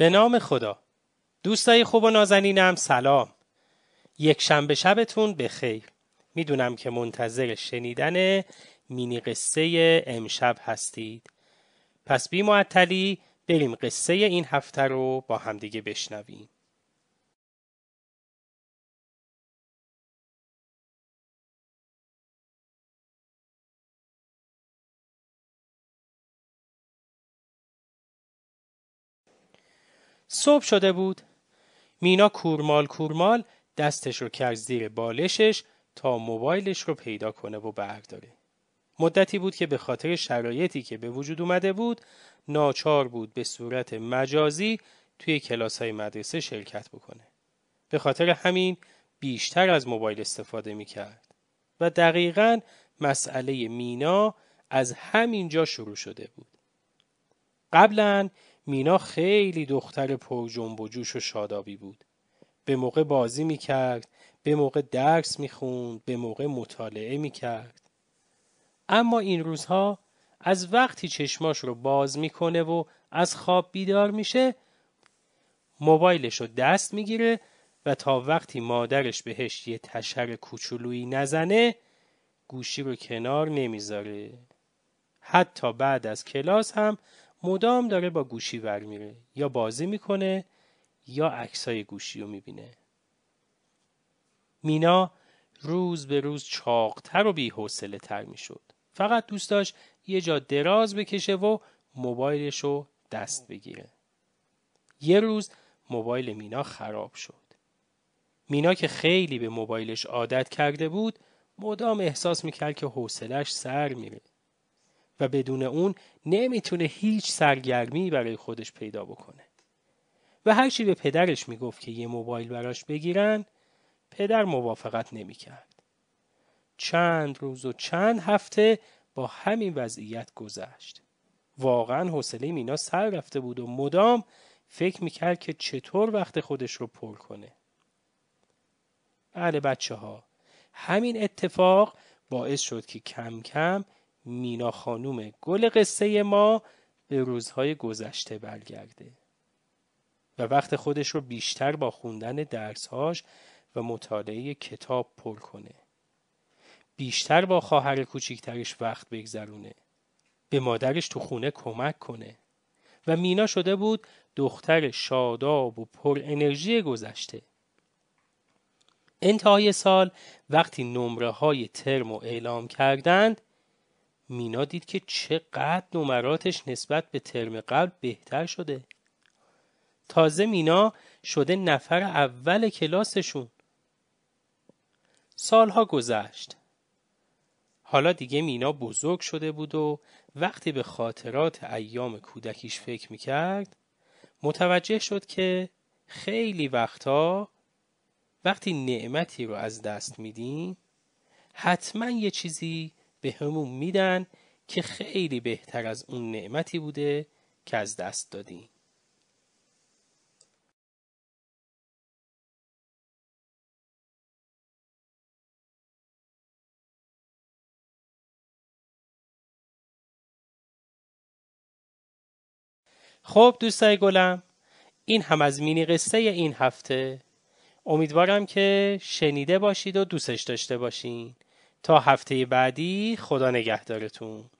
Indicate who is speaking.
Speaker 1: به نام خدا. دوستای خوب و نازنینم سلام. یک شنبه شبتون بخیر. می‌دونم که منتظر شنیدن مینی قصه امشب هستید. پس بی معطلی بریم قصه این هفته رو با همدیگه بشنویم. صبح شده بود. مینا کورمال کورمال دستش رو کرد زیر بالشش تا موبایلش رو پیدا کنه و برداره. مدتی بود که به خاطر شرایطی که به وجود اومده بود ناچار بود به صورت مجازی توی کلاس های مدرسه شرکت بکنه. به خاطر همین بیشتر از موبایل استفاده می کرد و دقیقا مسئله مینا از همین جا شروع شده بود. قبلا مینا خیلی دختر پر جنب و جوش و شادابی بود. به موقع بازی می‌کرد، به موقع درس می‌خوند، به موقع مطالعه می‌کرد. اما این روزها از وقتی چشماش رو باز می‌کنه و از خواب بیدار میشه موبایلش رو دست می‌گیره و تا وقتی مادرش بهش یه تشر کوچولویی نزنه گوشی رو کنار نمی‌ذاره. حتی بعد از کلاس هم مدام داره با گوشی ور میره یا بازی می‌کنه یا عکسای گوشی رو می‌بینه. مینا روز به روز چاقتر و بیحوصله تر می‌شد. فقط دوست داشت یه جا دراز بکشه و موبایلش رو دست بگیره. یه روز موبایل مینا خراب شد. مینا که خیلی به موبایلش عادت کرده بود مدام احساس می‌کرد که حوصلش سر میره. و بدون اون نمی‌تونه هیچ سرگرمی برای خودش پیدا بکنه. و هرچی به پدرش می‌گفت که یه موبایل براش بگیرن پدر موافقت نمی‌کرد. چند روز و چند هفته با همین وضعیت گذشت. واقعا حوصله مینا سر رفته بود و مدام فکر می‌کرد که چطور وقت خودش رو پر کنه. بله بچه ها همین اتفاق باعث شد که کم کم مینا خانوم گل قصه ما به روزهای گذشته برگرده و وقت خودش رو بیشتر با خوندن درسهاش و مطالعه کتاب پر کنه. بیشتر با خواهر کوچیکترش وقت بگذرونه. به مادرش تو خونه کمک کنه. و مینا شده بود دختر شاداب و پر انرژی گذشته. انتهای سال وقتی نمره های ترم اعلام کردند مینا دید که چقدر نمراتش نسبت به ترم قبل بهتر شده. تازه مینا شده نفر اول کلاسشون. سالها گذشت. حالا دیگه مینا بزرگ شده بود و وقتی به خاطرات ایام کودکیش فکر می‌کرد متوجه شد که خیلی وقتا وقتی نعمتی رو از دست میدیم حتما یه چیزی به همون میدن که خیلی بهتر از اون نعمتی بوده که از دست دادیم. خب دوستای گلم این هم از مینی قصه این هفته امیدوارم که شنیده باشید و دوستش داشته باشین تا هفته بعدی خدا نگهدارتون.